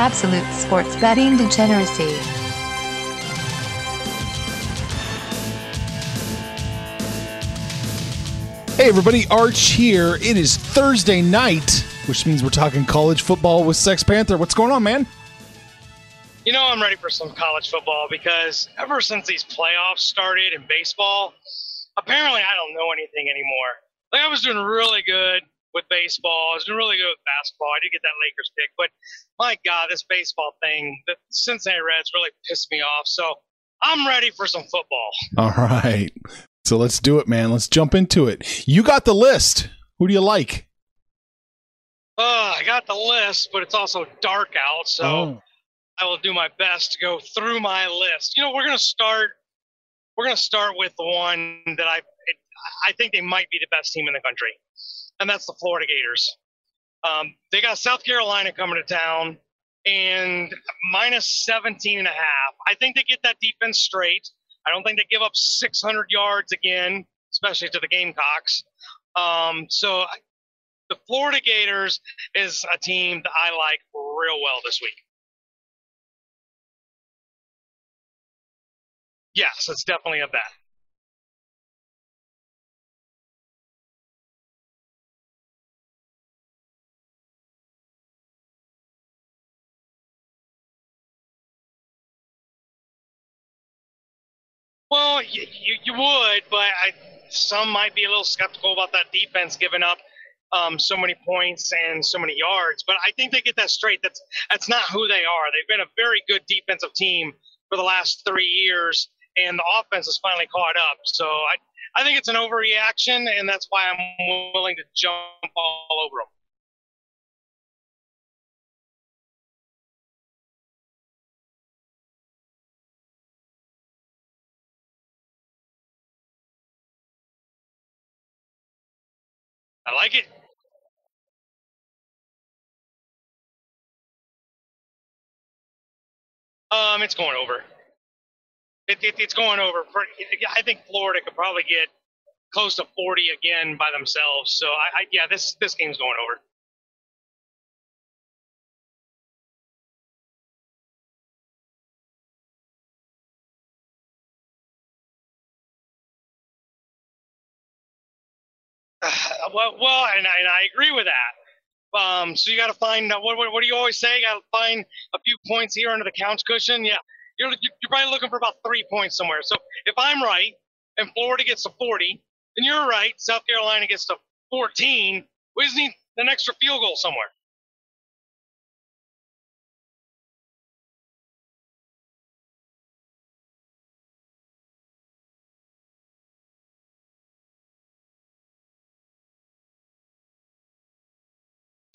Absolute sports betting degeneracy. Hey everybody, Arch here. It is Thursday night, which means we're talking college football with Sex Panther. What's going on, man? You know, I'm ready for some college football because ever since these playoffs started in baseball, apparently I don't know anything anymore. Like I was doing really good with baseball. I was doing really good with basketball. I did get that Lakers pick, but my God, this baseball thing, the Cincinnati Reds really pissed me off. So I'm ready for some football. All right. So let's do it, man. Let's jump into it. You got the list. Who do you like? Uh, I got the list, but it's also dark out, so Oh. I will do my best to go through my list. You know, we're gonna start. We're gonna start with the one that I it, I think they might be the best team in the country, and that's the Florida Gators. Um, they got South Carolina coming to town, and minus 17 and a half. I think they get that defense straight. I don't think they give up 600 yards again, especially to the Gamecocks. Um, so the Florida Gators is a team that I like real well this week. Yes, it's definitely a bet. Well, you, you, would, but I, some might be a little skeptical about that defense giving up um, so many points and so many yards. But I think they get that straight. That's that's not who they are. They've been a very good defensive team for the last three years, and the offense has finally caught up. So I I think it's an overreaction, and that's why I'm willing to jump all over them. I like it. Um, it's going over. It, it, it's going over. I think Florida could probably get close to 40 again by themselves. So I, I yeah, this this game's going over. well, well, and I, and I agree with that. Um, so you got to find uh, what, what what do you always say? Got to find a few points here under the couch cushion. Yeah, you're you're probably looking for about three points somewhere. So if I'm right and Florida gets to 40, then you're right. South Carolina gets to 14. We just need an extra field goal somewhere.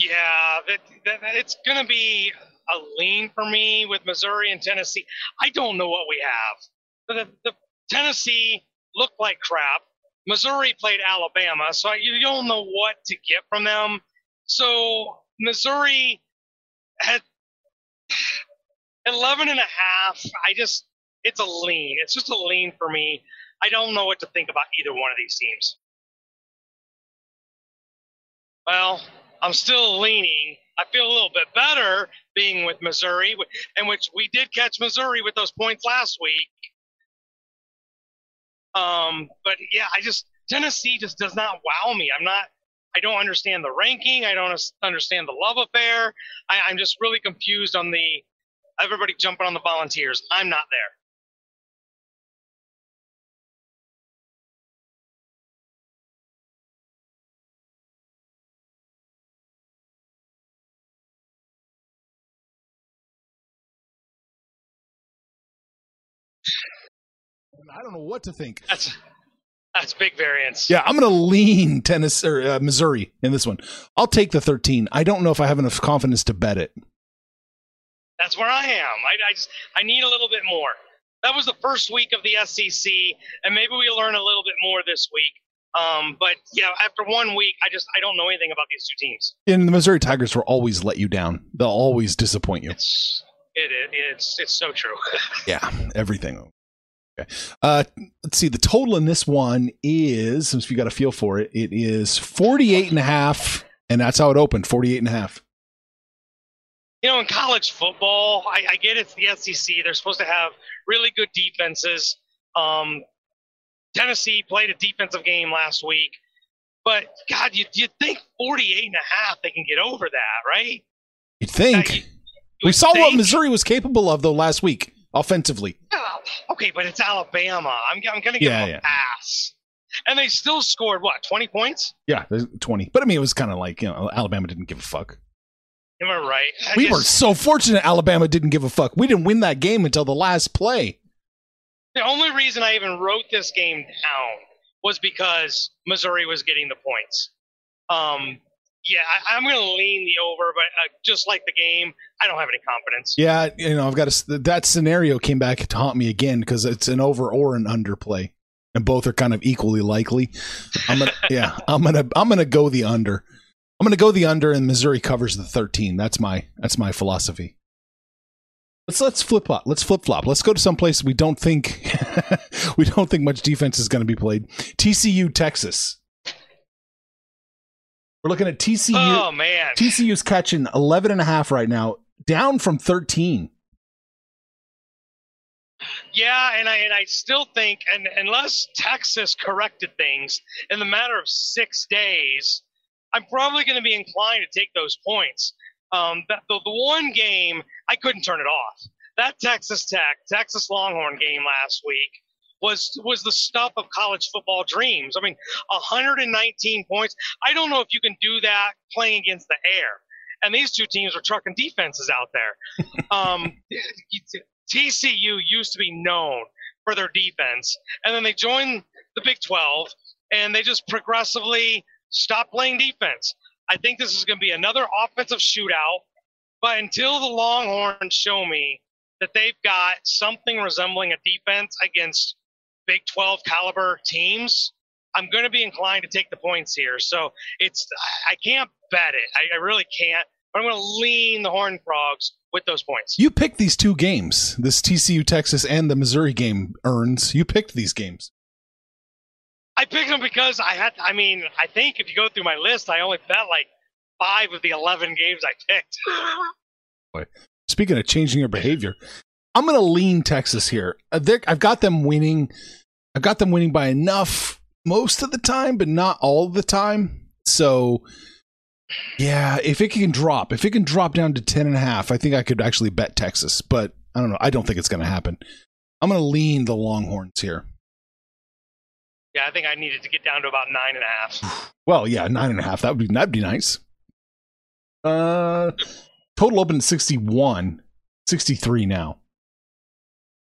Yeah, that, that, it's going to be a lean for me with Missouri and Tennessee. I don't know what we have. The, the Tennessee looked like crap. Missouri played Alabama, so you don't know what to get from them. So Missouri had 11 and a half. I just, it's a lean. It's just a lean for me. I don't know what to think about either one of these teams. Well, I'm still leaning. I feel a little bit better being with Missouri, in which we did catch Missouri with those points last week. Um, but yeah, I just Tennessee just does not wow me. I'm not. I don't understand the ranking. I don't understand the love affair. I, I'm just really confused on the everybody jumping on the Volunteers. I'm not there. I don't know what to think. That's that's big variance. Yeah, I'm going to lean Tennessee or uh, Missouri in this one. I'll take the 13. I don't know if I have enough confidence to bet it. That's where I am. I, I just I need a little bit more. That was the first week of the SEC, and maybe we learn a little bit more this week. Um, but yeah, after one week, I just I don't know anything about these two teams. And the Missouri Tigers will always let you down. They'll always disappoint you. It's it, it it's it's so true. Yeah, everything. Okay. Uh, let's see. The total in this one is, since we got a feel for it, it is 48 and a half. And that's how it opened 48 and a half. you know, in college football, I, I get it's the SEC. They're supposed to have really good defenses. Um, Tennessee played a defensive game last week, but God, you you think 48 and a half they can get over that, right? You'd think. Yeah, you- we saw what Missouri was capable of though last week offensively. Okay, but it's Alabama. I'm, I'm going to give Yeah, them a yeah. pass. And they still scored what 20 points? Yeah, 20. But I mean, it was kind of like, you know, Alabama didn't give a fuck. Am I right? I We were so fortunate Alabama didn't give a fuck. We didn't win that game until the last play. The only reason I even wrote this game down was because Missouri was getting the points. Um, yeah, I, I'm going to lean the over, but uh, just like the game, I don't have any confidence. Yeah, you know, I've got to, that scenario came back to haunt me again because it's an over or an underplay, and both are kind of equally likely. I'm gonna, yeah, I'm gonna, I'm gonna go the under. I'm gonna go the under, and Missouri covers the 13. That's my, that's my philosophy. Let's let's flip flop. Let's flip flop. Let's go to some place we don't think we don't think much defense is going to be played. TCU, Texas. We're looking at TCU. Oh man, TCU's catching 11 and a half right now, down from 13. yeah, and I and I still think, and unless Texas corrected things in the matter of six days, I'm probably going to be inclined to take those points. Um, the, the the one game I couldn't turn it off. That Texas Tech Texas Longhorn game last week was was the stuff of college football dreams. I mean, 119 points. I don't know if you can do that playing against the air. And these two teams are trucking defenses out there. um, TCU used to be known for their defense, and then they joined the Big 12, and they just progressively stopped playing defense. I think this is going to be another offensive shootout, but until the Longhorns show me that they've got something resembling a defense against Big 12 caliber teams, I'm going to be inclined to take the points here. So it's I can't bet it. I, I really can't. But I'm going to lean the Horned Frogs with those points. You picked these two games, this TCU Texas and the Missouri game earns. You picked these games. I picked them because I had. I mean, I think if you go through my list, I only bet like five of the 11 games I picked. Speaking of changing your behavior, I'm going to lean Texas here. Uh, they're- I've got them winning. I've got them winning by enough most of the time, but not all the time. So, yeah, if it can drop, if it can drop down to 10 and a half, I think I could actually bet Texas, but I don't know. I don't think it's going to happen. I'm going to lean the Longhorns here. yeah, I think I needed to get down to about nine and a half. Well, yeah, nine and a half. That would be that'd be nice. Uh, total open at 61, 63 now.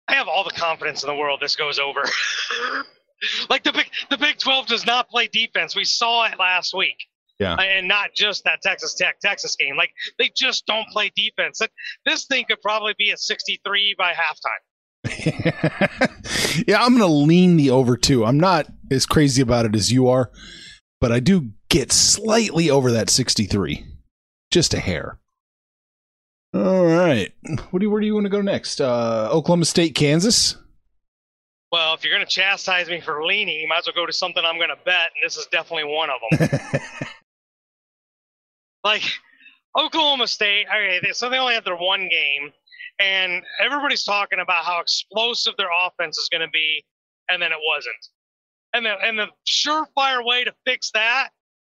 I have all the confidence in the world this goes over. like the big the Big 12 does not play defense. We saw it last week. Yeah. Uh, and not just that Texas Tech Texas game. Like they just don't play defense. That- This thing could probably be a 63 by halftime. yeah, I'm going to lean the over too. I'm not as crazy about it as you are, but I do get slightly over that 63, just a hair. All right, what do you, where do you want to go next? Uh, Oklahoma State, Kansas. Well, if you're going to chastise me for leaning, you might as well go to something I'm going to bet, and this is definitely one of them. like Oklahoma State, okay, they, so they only had their one game, and everybody's talking about how explosive their offense is going to be, and then it wasn't. And the and the surefire way to fix that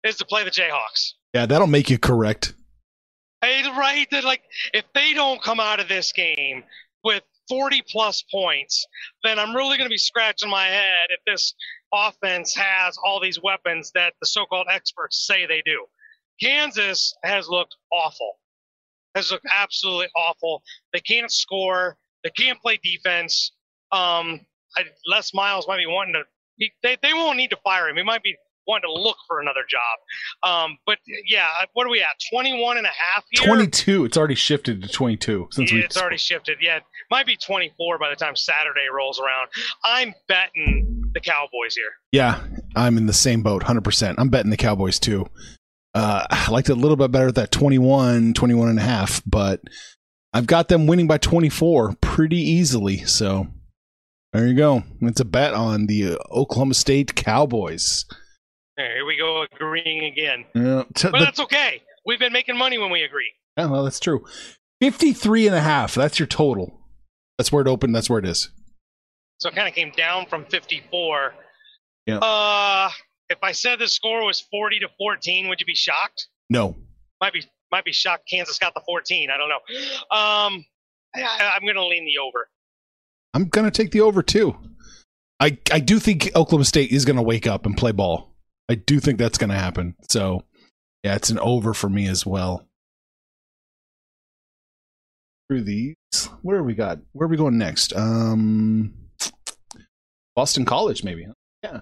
is to play the Jayhawks. yeah, that'll make you correct. Right? That like if they don't come out of this game with 40 plus points, then I'm really going to be scratching my head if this offense has all these weapons that the so-called experts say they do. Kansas has looked awful. Has looked absolutely awful. They can't score. They can't play defense. Um, I, Les Miles might be wanting to. He, they they won't need to fire him. He might be wanting to look for another job. Um, but yeah, what are we at? 21 and a half here? 22. It's already shifted to 22 since Yeah, we. it's already shifted. Yeah, it might be 24 by the time Saturday rolls around. I'm betting the Cowboys here. Yeah, I'm in the same boat, 100%. I'm betting the Cowboys too. Uh, I liked it a little bit better at that 21, 21 and a half, but I've got them winning by 24 pretty easily. So there you go. It's a bet on the uh, Oklahoma State Cowboys. Here we go, agreeing again. Yeah, t- But the- that's okay. We've been making money when we agree. yeah, well, that's true. 53 and a half. That's your total. That's where it opened. That's where it is. So it kind of came down from 54. Yeah. Uh, if I said the score was 40 to 14, would you be shocked? No. Might be might be shocked. Kansas got the 14. I don't know. Um, I, I'm going to lean the over. I'm going to take the over too. I I do think Oklahoma State is going to wake up and play ball. I do think that's going to happen. So, yeah, it's an over for me as well. Through these, where are we got? Where are we going next? Um, Boston College, maybe. Yeah,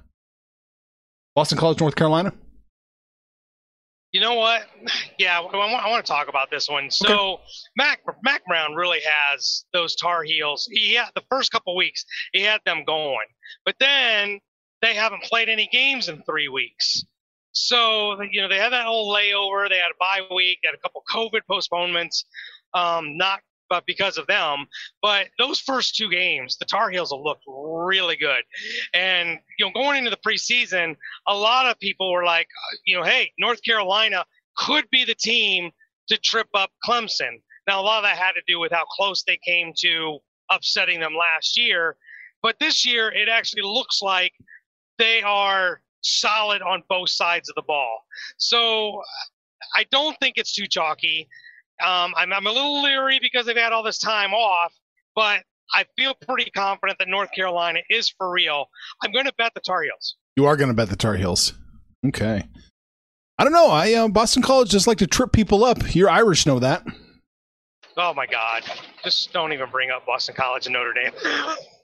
Boston College, North Carolina. You know what? Yeah, I want, I want to talk about this one. So Mack Mack Brown really has those Tar Heels. He had the first couple weeks he had them going, but then they haven't played any games in three weeks. So you know they had that whole layover. They had a bye week. Had a couple COVID postponements. Um, not but because of them. But those first two games, the Tar Heels have looked really good. And, you know, going into the preseason, a lot of people were like, you know, hey, North Carolina could be the team to trip up Clemson. Now, a lot of that had to do with how close they came to upsetting them last year. But this year, it actually looks like they are solid on both sides of the ball. So I don't think it's too chalky. Um, I'm, I'm a little leery because they've had all this time off, but I feel pretty confident that North Carolina is for real. I'm going to bet the Tar Heels. You are going to bet the Tar Heels. Okay. I don't know. I uh, Boston College just like to trip people up. You're Irish, know that. Oh my God! Just don't even bring up Boston College and Notre Dame.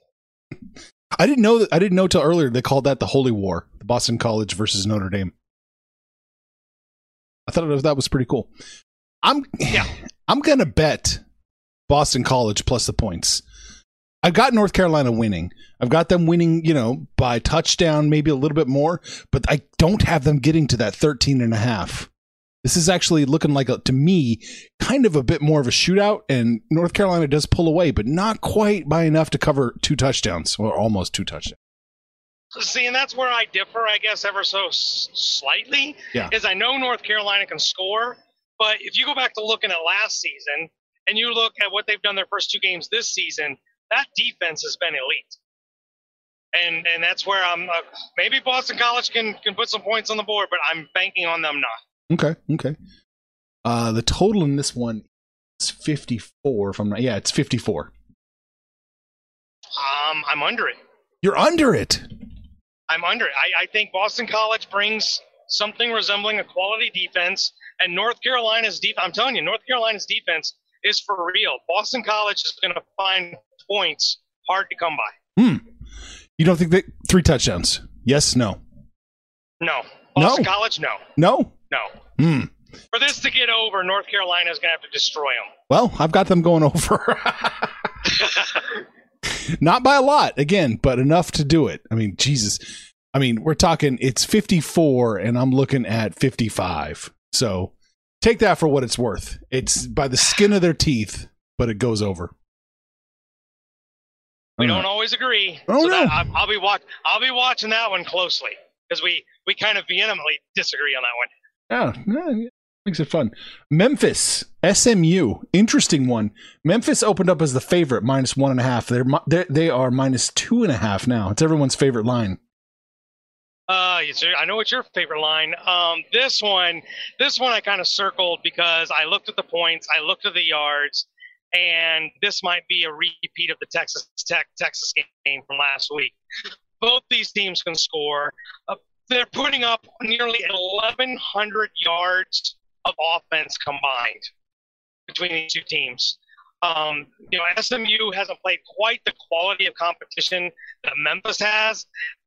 I didn't know that. I didn't know till earlier they called that the Holy War, the Boston College versus Notre Dame. I thought that was pretty cool. I'm Yeah. I'm gonna bet Boston College plus the points. I've got North Carolina winning. I've got them winning, you know, by touchdown, maybe a little bit more, but I don't have them getting to that 13 and a half. This is actually looking like, a, to me, kind of a bit more of a shootout, and North Carolina does pull away, but not quite by enough to cover two touchdowns, or almost two touchdowns. See, and that's where I differ, I guess, ever so s- slightly. Yeah. Is I know North Carolina can score, but if you go back to looking at last season and you look at what they've done their first two games this season, that defense has been elite. And and that's where I'm. Uh, maybe Boston College can can put some points on the board, but I'm banking on them not. Okay, okay. Uh, the total in this one is 54, if I'm not, yeah, it's 54. Um, I'm under it. You're under it. I'm under it. I, I think Boston College brings something resembling a quality defense, and North Carolina's defense. I'm telling you, North Carolina's defense is for real. Boston College is going to find points hard to come by. Hmm. You don't think that three touchdowns? Yes, no. No, Boston No. College, no, No? No. Hmm. For this to get over, North Carolina is going to have to destroy them. Well, I've got them going over. Not by a lot, again, but enough to do it. I mean, Jesus. I mean, we're talking it's 54 and I'm looking at 55. So take that for what it's worth. It's by the skin of their teeth, but it goes over. we don't always agree. Oh, so no. I, I'll be watch. I'll be watching that one closely because we we kind of vehemently disagree on that one. Yeah, makes it fun. Memphis, SMU, interesting one. Memphis opened up as the favorite, minus one and a half. They're, they're they are minus two and a half now. It's everyone's favorite line. Uh. I know what's your favorite line. Um, this one, this one I kind of circled because I looked at the points, I looked at the yards, and this might be a repeat of the Texas Tech Texas game from last week. Both these teams can score. Uh, they're putting up nearly 1,100 yards of offense combined between these two teams. Um, you know, SMU hasn't played quite the quality of competition that Memphis has.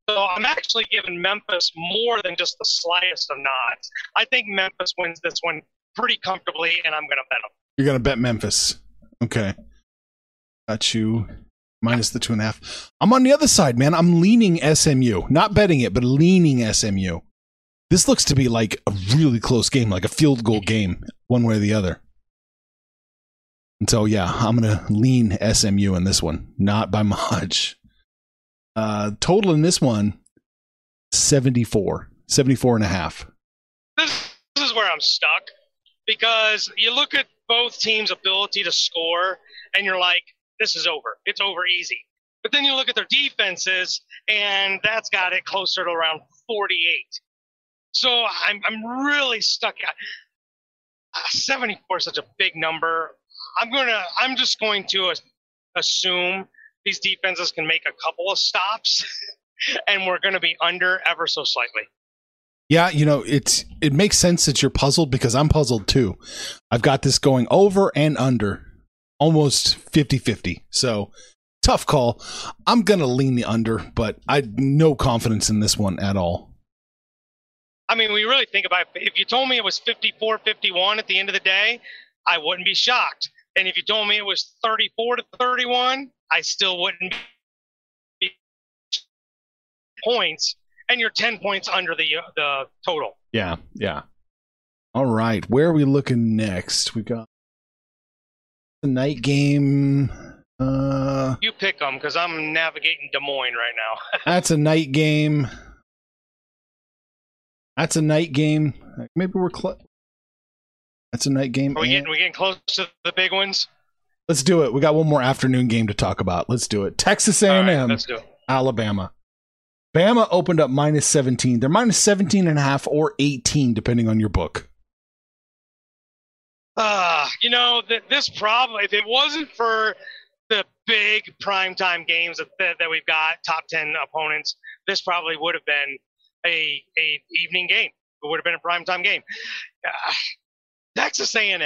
So I'm actually giving Memphis more than just the slightest of nods. I think Memphis wins this one pretty comfortably, and I'm going to bet them. You're gonna bet Memphis. Okay. Got you. Minus the two and a half. I'm on the other side, man. I'm leaning SMU. Not betting it, but leaning SMU. This looks to be like a really close game, like a field goal game, one way or the other. And so, yeah, I'm to lean SMU in this one, not by much. Uh, total in this one, 74, 74 and a half. This, this is where I'm stuck because you look at both teams' ability to score, and you're like, this is over. It's over easy. But then you look at their defenses, and that's got it closer to around 48. So I'm, I'm really stuck. Uh, 74 is such a big number. I'm gonna. I'm just going to assume these defenses can make a couple of stops, and we're going to be under ever so slightly. Yeah, you know, it's it makes sense that you're puzzled because I'm puzzled too. I've got this going over and under almost 50-50. So, tough call. I'm going to lean the under, but I no confidence in this one at all. I mean, we really think about it, if you told me it was 54-51 at the end of the day, I wouldn't be shocked. And if you told me it was 34 to 31, I still wouldn't be points and you're 10 points under the uh, the total. Yeah, yeah. All right, where are we looking next? We got the night game. Uh, you pick them because I'm navigating Des Moines right now. that's a night game. That's a night game. Maybe we're close. That's a night game. Are we getting we getting close to the big ones? Let's do it. We got one more afternoon game to talk about. Let's do it. Texas A&M, right, let's do it. Alabama. Bama opened up minus 17. They're minus 17 and a half or 18, depending on your book. Uh, you know, th- this problem, if it wasn't for the big primetime games that, that, we've got, top 10 opponents, this probably would have been a, a evening game. It would have been a primetime game. Uh, Texas A&M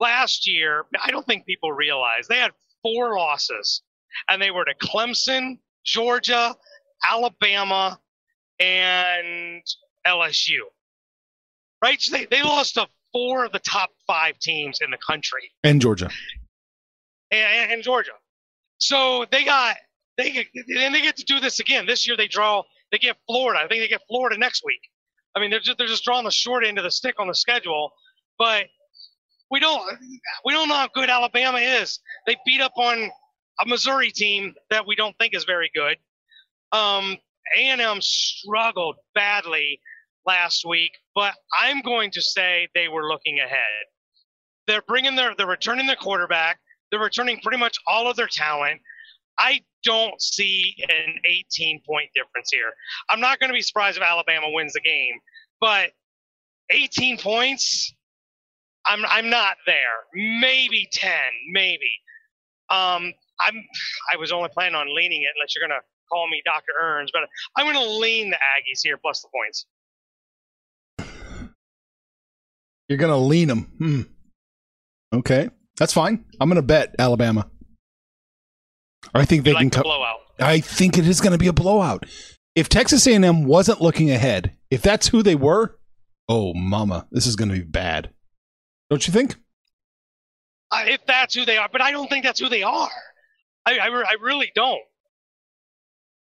last year, I don't think people realize they had four losses, and they were to Clemson, Georgia, Alabama, and LSU. Right? So they, they lost to four of the top five teams in the country. And Georgia. And, and Georgia. So they got they get, and they get to do this again. This year they draw they get Florida. I think they get Florida next week. I mean they're just they're just drawing the short end of the stick on the schedule. But we don't we don't know how good Alabama is. They beat up on a Missouri team that we don't think is very good. Um, A&M struggled badly last week, but I'm going to say they were looking ahead. They're bringing their, they're returning their quarterback. They're returning pretty much all of their talent. I don't see an 18 point difference here. I'm not going to be surprised if Alabama wins the game, but 18 points, I'm I'm not there. Maybe 10, maybe. Um, I'm I was only planning on leaning it unless you're gonna call me Dr. Earns, but I'm going to lean the Aggies here plus the points. You're going to lean them. Hmm. Okay, that's fine. I'm going to bet Alabama. I think they like can. Blowout. I think it is going to be a blowout. If Texas A&M wasn't looking ahead, if that's who they were, oh mama, this is going to be bad. Don't you think? Uh, if that's who they are, but I don't think that's who they are. I, I, I really don't.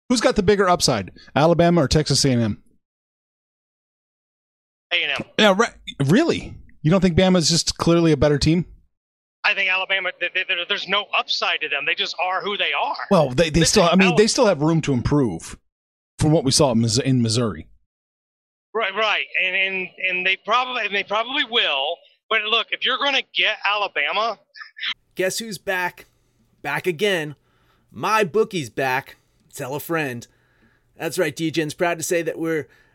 Who's got the bigger upside, Alabama or Texas A&M? A&M. Yeah, right. Really? You don't think Bama is just clearly a better team? I think Alabama. They, they, there's no upside to them. They just are who they are. Well, they, they still. I mean, they still have room to improve from what we saw in Missouri. Right, right, and and and they probably and they probably will. But look, if you're going to get Alabama, guess who's back? Back again. MyBookie's back. Tell a friend. That's right, DJ's proud to say that we're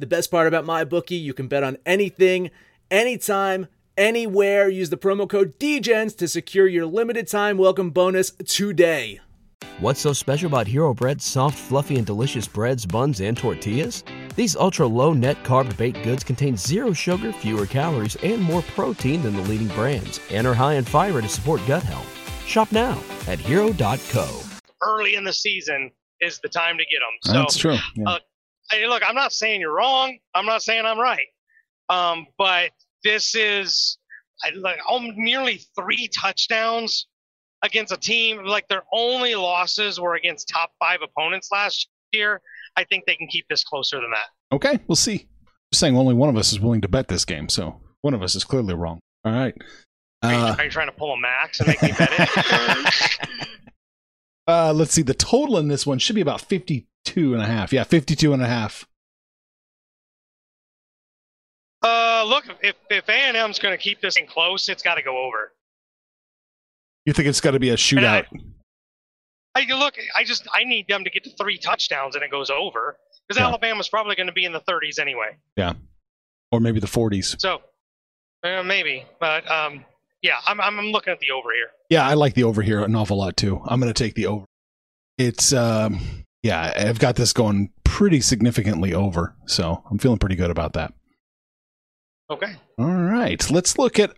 The best part about MyBookie, you can bet on anything, anytime, anywhere. Use the promo code DEGENS to secure your limited time welcome bonus today. What's so special about Hero Bread's soft, fluffy, and delicious breads, buns, and tortillas? These ultra low net carb baked goods contain zero sugar, fewer calories, and more protein than the leading brands, and are high in fiber to support gut health. Shop now at hero.co. Early in the season is the time to get them. So That's true. Yeah. uh, hey, look, I'm not saying you're wrong. I'm not saying I'm right. Um, but this is I, like um, nearly three touchdowns against a team. Like their only losses were against top five opponents last year. I think they can keep this closer than that. Okay, we'll see. Just saying only one of us is willing to bet this game, so one of us is clearly wrong. All right. Are, you, Uh, are you trying to pull a max and make me bet it? uh, let's see. The total in this one should be about 52 and a half. Yeah, 52 and a half. uh, look, if if A and M's going to keep this thing close, it's got to go over. You think it's got to be a shootout? I look, I just I need them to get to three touchdowns and it goes over because Yeah. Alabama's probably going to be in the 30s anyway. Yeah, or maybe the 40s. So uh, maybe, but um, yeah, I'm, I'm I'm looking at the over here. Yeah, I like the over here an awful lot too. I'm going to take the over. It's um yeah, I've got this going pretty significantly over, so I'm feeling pretty good about that. Okay. All right, let's look at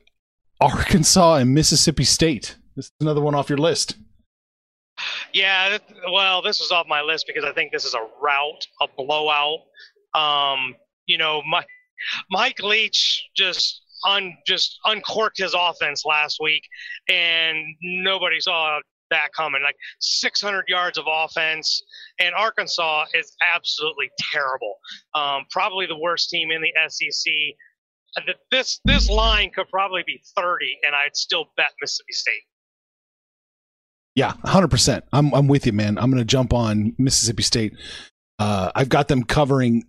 Arkansas and Mississippi State. This is another one off your list. Yeah. Well, this was off my list because I think this is a rout, a blowout. Um, you know, my, Mike Leach just un just uncorked his offense last week, and nobody saw that coming. Like 600 yards of offense, and Arkansas is absolutely terrible. Um, probably the worst team in the SEC. Uh, This this line could probably be 30, and I'd still bet Mississippi State. Yeah, 100%. I'm I'm with you, man. I'm going to jump on Mississippi State. Uh, I've got them covering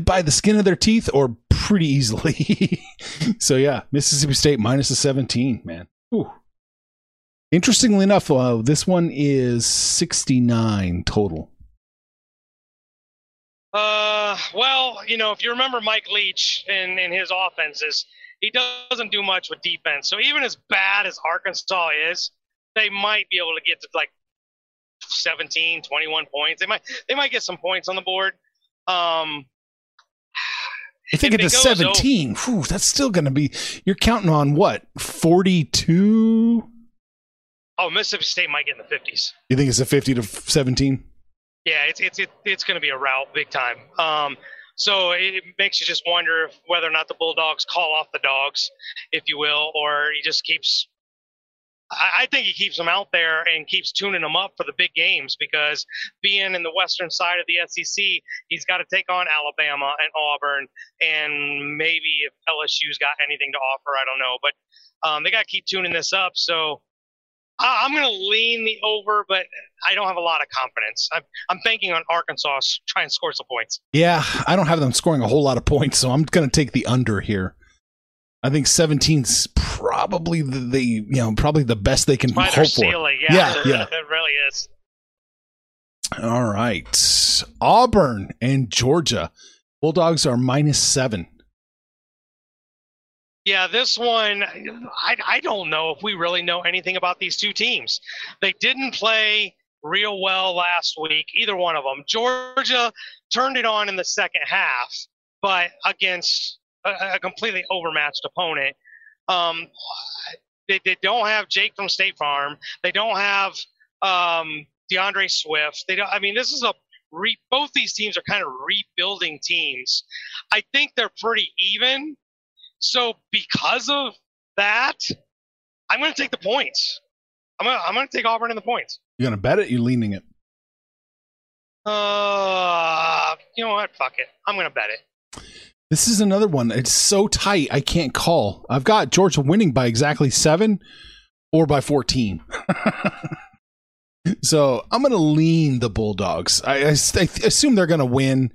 by the skin of their teeth or pretty easily. so yeah, Mississippi State minus the 17, man. Ooh. Interestingly enough, uh, this one is 69 total. Uh, well, you know, if you remember Mike Leach and, and his offenses, he doesn't do much with defense. So even as bad as Arkansas is, they might be able to get to like 17, 21 points. They might they might get some points on the board. Um, I think it's it it to goes 17. Whew, that's still going to be. You're counting on what? 42? Oh, Mississippi State might get in the 50s. You think it's a 50 to 17? Yeah, it's it's it, it's going to be a rout big time. Um, so it, makes you just wonder if, whether or not the Bulldogs call off the dogs, if you will, or he just keeps. I, I think he keeps them out there and keeps tuning them up for the big games because being in the western side of the SEC, he's got to take on Alabama and Auburn, and maybe if LSU's got anything to offer, I don't know, but um, they got to keep tuning this up. So I'm going to lean the over, but I don't have a lot of confidence. I'm, I'm banking on Arkansas s- try and score some points. Yeah, I don't have them scoring a whole lot of points, so I'm going to take the under here. I think 17's probably the, the you know probably the best they can By hope their for. yeah, Yeah, yeah. it really is. All right, Auburn and Georgia Bulldogs are minus seven. Yeah, this one, I, I don't know if we really know anything about these two teams. They didn't play real well last week, either one of them. Georgia turned it on in the second half, but against a, a completely overmatched opponent. Um, they, they don't have Jake from State Farm. They don't have um, DeAndre Swift. They don't. I mean, this is a re, both these teams are kind of rebuilding teams. I think they're pretty even. So because of that, I'm going to take the points. I'm going to, I'm going to take Auburn in the points. You're going to bet it? You're leaning it. Uh, you know what? Fuck it. I'm going to bet it. This is another one. It's so tight, I can't call. I've got Georgia winning by exactly seven or by 14. so I'm going to lean the Bulldogs. I, I, I assume they're going to win.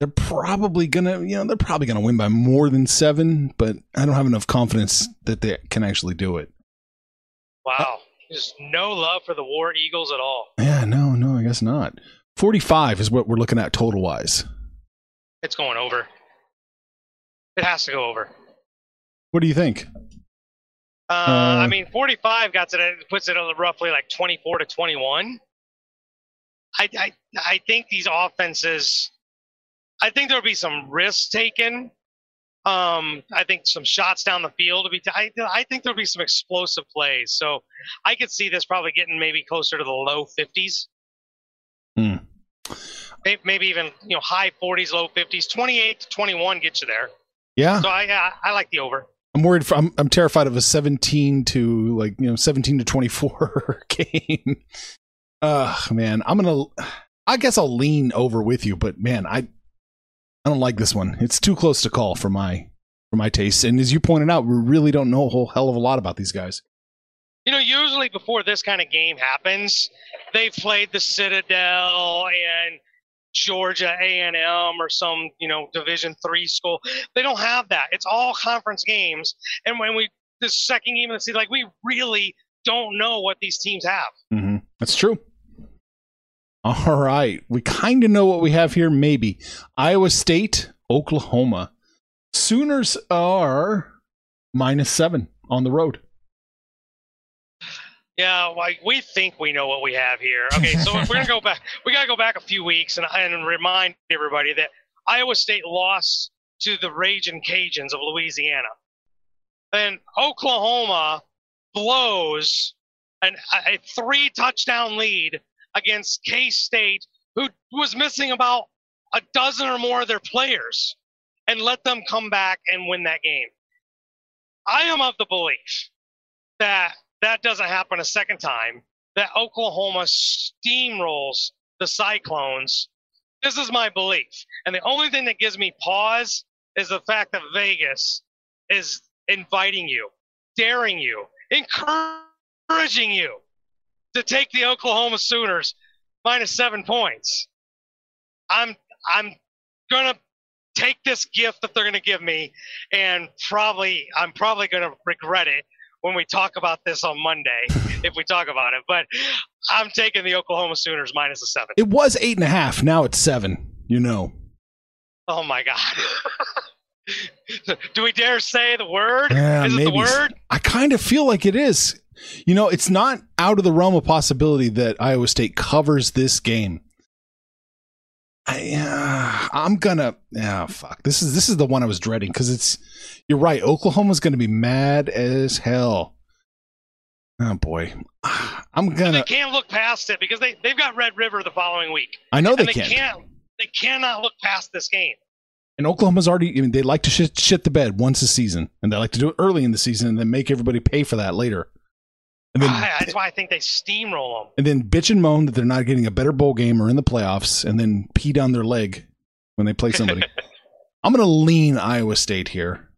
They're probably to, you know, they're probably to win by more than seven, but I don't have enough confidence that they can actually do it. Wow. Just no love for the War Eagles at all. Yeah, no, no, I guess not. 45 is what we're looking at total wise. It's going over. It has to go over. What do you think? Uh, Uh, I mean, 45 got to the, puts it at roughly like 24 to 21. I, I I think these offenses. I think there'll be some risks taken. Um, I think some shots down the field to be. T- I, I think there'll be some explosive plays. So I could see this probably getting maybe closer to the low 50s. Hmm. May- Maybe even you know high 40s, low 50s. 28 to 21 gets you there. Yeah, So I I, I like the over. I'm worried. For, I'm I'm terrified of a 17 to like you know 17 to 24 game. Ugh, man, I'm gonna. I guess I'll lean over with you, but man, I I don't like this one. It's too close to call for my for my taste. And as you pointed out, we really don't know a whole hell of a lot about these guys. You know, usually before this kind of game happens, they've played the Citadel and Georgia A&M or some, you know, Division three school. They don't have that. It's all conference games. And when we the second game of the season, like we really don't know what these teams have. hmm That's true. All right, we kind of know what we have here. Maybe Iowa State, Oklahoma. Sooners are minus seven on the road. Yeah, like we think we know what we have here. Okay, so we're gonna go back, we gotta go back a few weeks and, and remind everybody that Iowa State lost to the Raging Cajuns of Louisiana. Then Oklahoma blows an, a three touchdown lead against K State, who was missing about a dozen or more of their players, and let them come back and win that game. I am of the belief that that doesn't happen a second time, that Oklahoma steamrolls the Cyclones. This is my belief. And the only thing that gives me pause is the fact that Vegas is inviting you, daring you, encouraging you to take the Oklahoma Sooners minus seven points. I'm I'm gonna take this gift that they're gonna give me, and probably I'm probably gonna regret it when we talk about this on Monday, if we talk about it. But I'm taking the Oklahoma Sooners minus a seven. It was eight and a half. Now it's seven. You know. Oh my God. Do we dare say the word? Yeah, is it maybe. the word? I kind of feel like it is. You know, it's not out of the realm of possibility that Iowa State covers this game. I, uh, I'm gonna. Yeah, fuck. This is this is the one I was dreading because it's. You're right. Oklahoma's gonna be mad as hell. Oh boy, I'm gonna. They can't look past it because they, they've got Red River the following week. I know they they can. can't they cannot look past this game. And Oklahoma's already. I mean, they like to shit, shit the bed once a season, and they like to do it early in the season, and then make everybody pay for that later. And then I- that's why I think they steamroll them. and then bitch and moan that they're not getting a better bowl game or in the playoffs, and then pee down their leg when they play somebody. I'm gonna lean Iowa State here,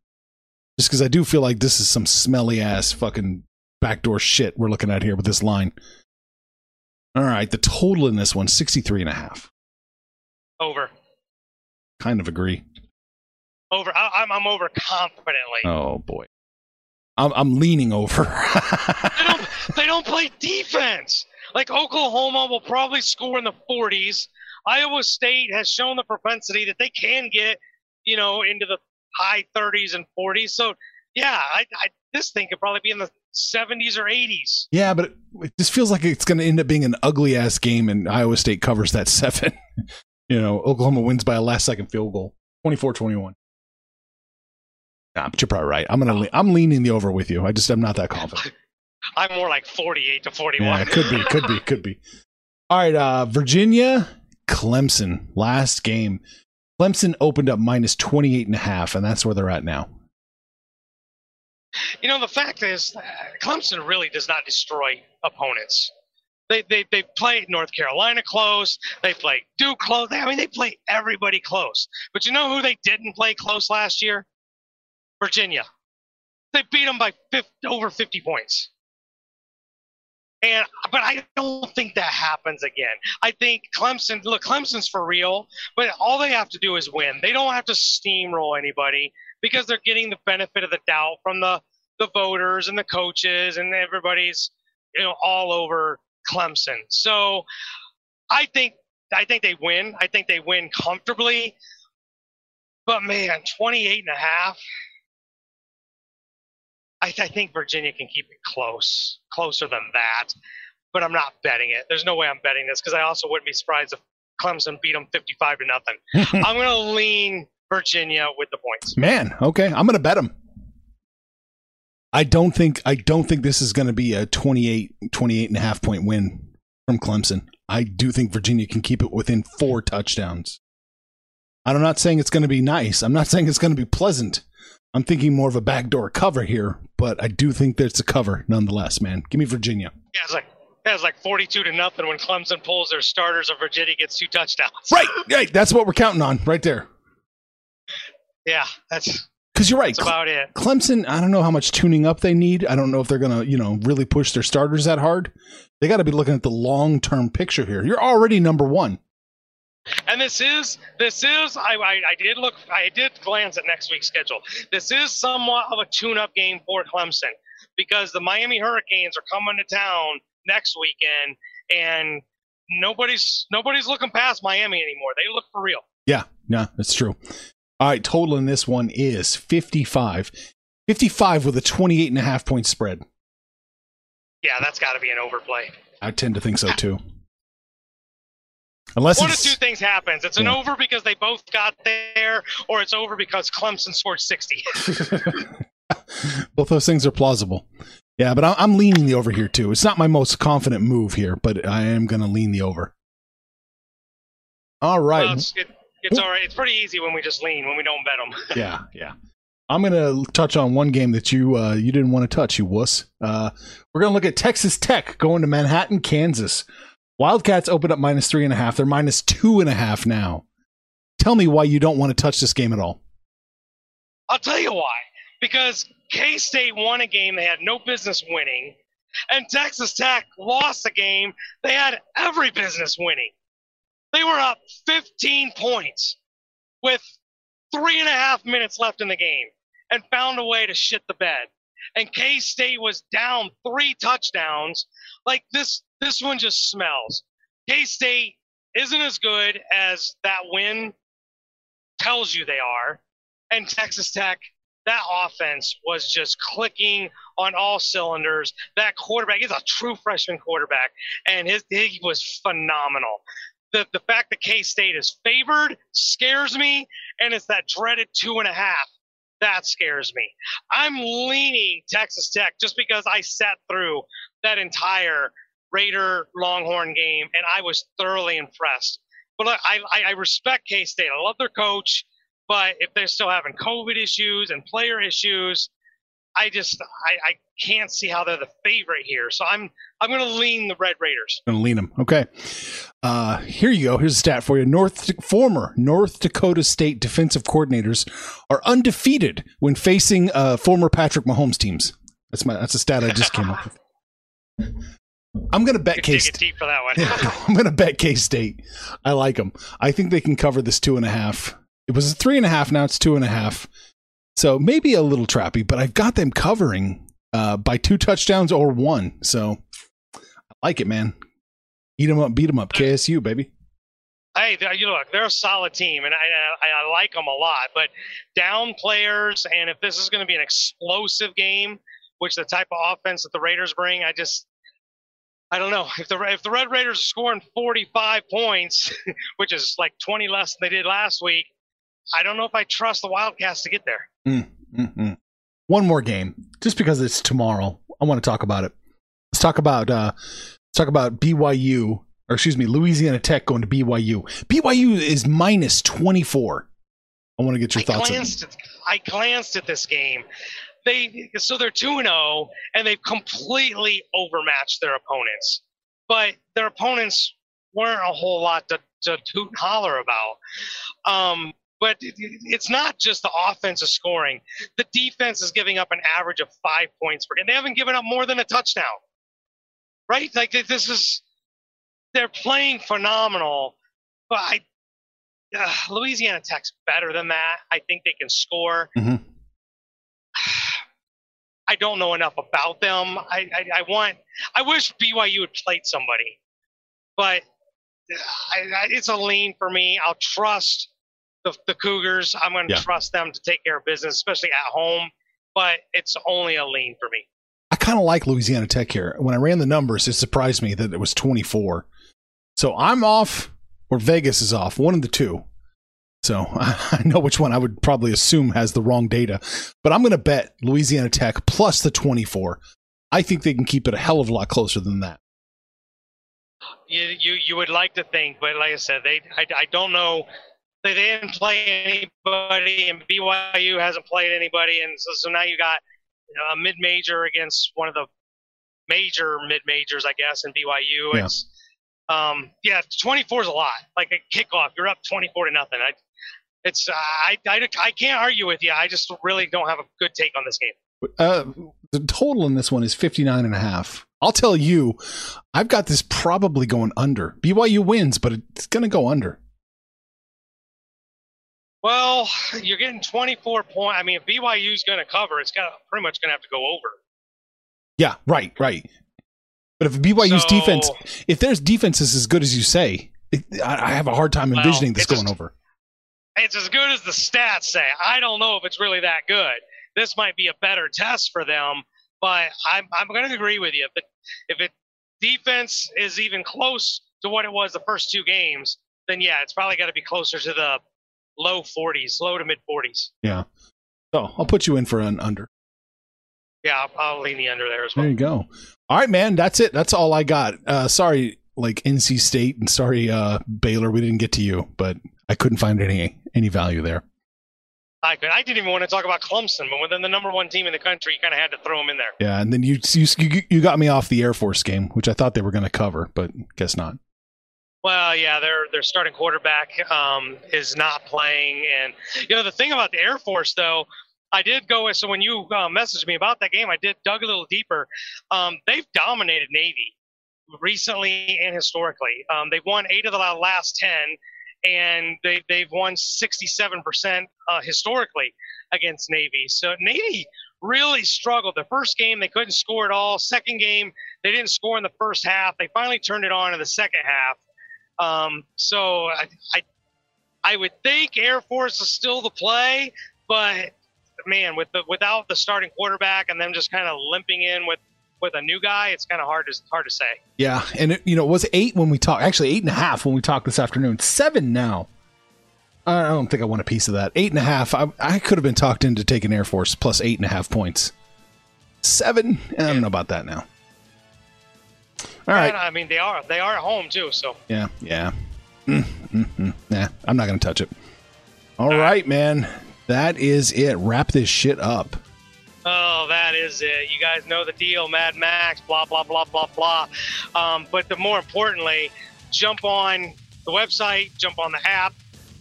just because I do feel like this is some smelly ass fucking backdoor shit we're looking at here with this line. All right, the total in this one 63 and a half. Over. Kind of agree. Over. I, I'm, I'm over confidently. Oh boy, I'm I'm leaning over. They don't they don't play defense. Like Oklahoma will probably score in the 40s. Iowa State has shown the propensity that they can get, you know, into the high 30s and 40s. So yeah, I, I this thing could probably be in the 70s or 80s. yeah, but it, it just feels like it's going to end up being an ugly ass game, and Iowa State covers that seven. you know, Oklahoma wins by a last second field goal, 24-21. Nah, but you're probably right. I'm gonna. I'm leaning the over with you. I just I'm not that confident. I'm more like 48 to 41. Yeah, it could be, could be, could be. All right, uh, Virginia, Clemson, last game. Clemson opened up minus 28 and a half, and that's where they're at now. You know, the fact is, uh, Clemson really does not destroy opponents. They, they, they play North Carolina close. They play Duke close. I mean, they play everybody close. But you know who they didn't play close last year? Virginia. They beat them by 50, over 50 points. But I don't think that happens again. I think Clemson. Look, Clemson's for real, but all they have to do is win. They don't have to steamroll anybody because they're getting the benefit of the doubt from the the voters and the coaches and everybody's you know all over Clemson. So I think I think they win. I think they win comfortably. But man, 28 and a half. I, I think Virginia can keep it close, closer than that. But I'm not betting it. There's no way I'm betting this because I also wouldn't be surprised if Clemson beat them 55 to nothing. I'm going to lean Virginia with the points. Man, okay, I'm going to bet them. I don't think I don't think this is going to be a 28 28 and a half point win from Clemson. I do think Virginia can keep it within four touchdowns. I'm not saying it's going to be nice. I'm not saying it's going to be pleasant. I'm thinking more of a backdoor cover here, but I do think there's a cover nonetheless, man. Give me Virginia. Yeah, it's like yeah, it's like 42 to nothing when Clemson pulls their starters or Virginia gets two touchdowns. Right, right. That's what we're counting on right there. Yeah, that's because you're right. That's about it. Clemson, I don't know how much tuning up they need. I don't know if they're going to, you know, really push their starters that hard. They got to be looking at the long term picture here. You're already number one. And this is this is I, I, I did look I did glance at next week's schedule. This is somewhat of a tune-up game for Clemson because the Miami Hurricanes are coming to town next weekend, and nobody's nobody's looking past Miami anymore. They look for real. Yeah, yeah, that's true. All right, total in this one is 55. 55 with a 28 and a half point spread. Yeah, that's got to be an overplay. I tend to think so too. Unless one of two things happens: it's an yeah. over because they both got there, or it's over because Clemson scored sixty. both those things are plausible. Yeah, but I'm leaning the over here too. It's not my most confident move here, but I am going to lean the over. All right. Well, it's, it, it's all right. It's pretty easy when we just lean when we don't bet them. yeah, yeah. I'm going to touch on one game that you uh, you didn't want to touch, you wuss. Uh, we're going to look at Texas Tech going to Manhattan, Kansas. Wildcats opened up minus three and a half. They're minus two and a half now. Tell me why you don't want to touch this game at all. I'll tell you why. Because K State won a game they had no business winning, and Texas Tech lost a game they had every business winning. They were up 15 points with three and a half minutes left in the game and found a way to shit the bed. And K State was down three touchdowns. Like this, this one just smells. K State isn't as good as that win tells you they are. And Texas Tech, that offense was just clicking on all cylinders. That quarterback is a true freshman quarterback, and his he was phenomenal. The the fact that K State is favored scares me, and it's that dreaded two and a half that scares me. I'm leaning Texas Tech just because I sat through that entire Raider Longhorn game and I was thoroughly impressed. But I, I, I respect K State. I love their coach, but if they're still having COVID issues and player issues, I just I, I can't see how they're the favorite here. So I'm I'm going to lean the Red Raiders. Going to lean them. Okay. Uh, here you go. Here's a stat for you. North former North Dakota State defensive coordinators are undefeated when facing uh, former Patrick Mahomes teams. That's my that's a stat I just came up with. I'm going to bet K State. for that one. I'm going to bet K State. I like them. I think they can cover this two and a half. It was a three and a half. Now it's two and a half. So maybe a little trappy, but I've got them covering uh, by two touchdowns or one. So I like it, man. Eat them up, beat them up. KSU, baby. Hey, you look, they're a solid team, and I, I, I like them a lot. But down players, and if this is going to be an explosive game, which the type of offense that the Raiders bring, I just I don't know if the if the Red Raiders are scoring 45 points, which is like 20 less than they did last week. I don't know if I trust the Wildcats to get there. Mm, mm, One more game, just because it's tomorrow. I want to talk about it. Let's talk about uh, let's talk about BYU, or excuse me, Louisiana Tech going to BYU. BYU is minus twenty four. I want to get your I thoughts. Glanced at, I glanced at this game. They so they're two and zero, oh, and they've completely overmatched their opponents. But their opponents weren't a whole lot to, to toot and holler about. Um, but it's not just the offensive scoring. The defense is giving up an average of five points per game. They haven't given up more than a touchdown, right? Like this is they're playing phenomenal. But I, uh, Louisiana Tech's better than that. I think they can score. Mm-hmm. I don't know enough about them. I, I, I want. I wish BYU had played somebody, but I, I, it's a lean for me. I'll trust the, the Cougars. I'm going to yeah. trust them to take care of business, especially at home. but it's only a lean for me. I kind of like Louisiana Tech here. When I ran the numbers, it surprised me that it was 24. So I'm off, or Vegas is off, one of the two. So I know which one I would probably assume has the wrong data, but I'm going to bet Louisiana Tech plus the 24. I think they can keep it a hell of a lot closer than that. You you, you would like to think, but like I said, they I, I don't know. They, didn't play anybody, and BYU hasn't played anybody, and so, so now you got a mid major against one of the major mid majors, I guess, in BYU. Yeah. It's um yeah, 24 is a lot. Like a kickoff, you're up 24 to nothing. I, it's I, I I can't argue with you. I just really don't have a good take on this game. Uh, the total in this one is 59 and a half. I'll tell you, I've got this probably going under. BYU wins, but it's going to go under. Well, you're getting 24 points. I mean, if BYU's going to cover, it's got pretty much going to have to go over. Yeah, right, right. But if BYU's So- defense, if their defense is as good as you say, it, I, I have a hard time Well, envisioning this it's just- going over. It's as good as the stats say. I don't know if it's really that good. This might be a better test for them, but I'm I'm going to agree with you. If it if it defense is even close to what it was the first two games, then yeah, it's probably got to be closer to the low 40s, low to mid 40s. Yeah. So I'll put you in for an under. Yeah, I'll, I'll lean the under there as well. There you go. All right, man. That's it. That's all I got. Uh, sorry, like NC State, and sorry, uh, Baylor. We didn't get to you, but I couldn't find any any value there. I could. I didn't even want to talk about Clemson, but within the number one team in the country, you kind of had to throw them in there. Yeah, and then you you you got me off the Air Force game, which I thought they were going to cover, but guess not. Well, yeah, their their starting quarterback um, is not playing, and you know the thing about the Air Force, though, I did go. So when you uh, messaged me about that game, I did dug a little deeper. Um, they've dominated Navy recently and historically. Um, they've won eight of the last ten, and they they've won 67 percent uh, historically against Navy. So Navy really struggled. The first game they couldn't score at all. Second game they didn't score in the first half. They finally turned it on in the second half. Um, so I, I, I would think Air Force is still the play, but man, with the without the starting quarterback and them just kind of limping in with with a new guy, it's kind of hard to hard to say. Yeah, and it, you know, it was eight when we talked. Actually, eight and a half when we talked this afternoon. Seven now. I don't think I want a piece of that. Eight and a half. I, I could have been talked into taking Air Force plus eight and a half points. Seven. I don't know about that now. All right. I mean, they are they are at home too, so Yeah, yeah. Mm, mm, mm. Nah, I'm not going to touch it. All right, man. That is it. Wrap this shit up. Oh, that is it. You guys know the deal, Mad Max, blah, blah, blah, blah, blah. Um, but the more importantly, jump on the website, jump on the app,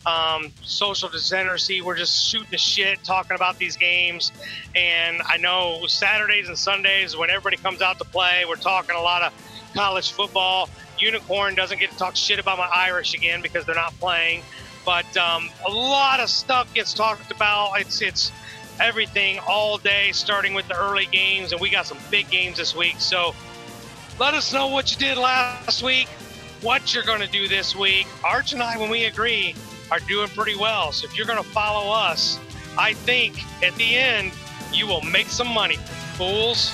um, social degeneracy. We're just shooting the shit, talking about these games. And I know Saturdays and Sundays, when everybody comes out to play, we're talking a lot of college football. Unicorn doesn't get to talk shit about my Irish again because they're not playing. But um, a lot of stuff gets talked about. It's, it's, everything all day, starting with the early games, and we got some big games this week. So let us know what you did last week, what you're going to do this week. Arch and I, when we agree, are doing pretty well. So if you're going to follow us, I think at the end, you will make some money, fools.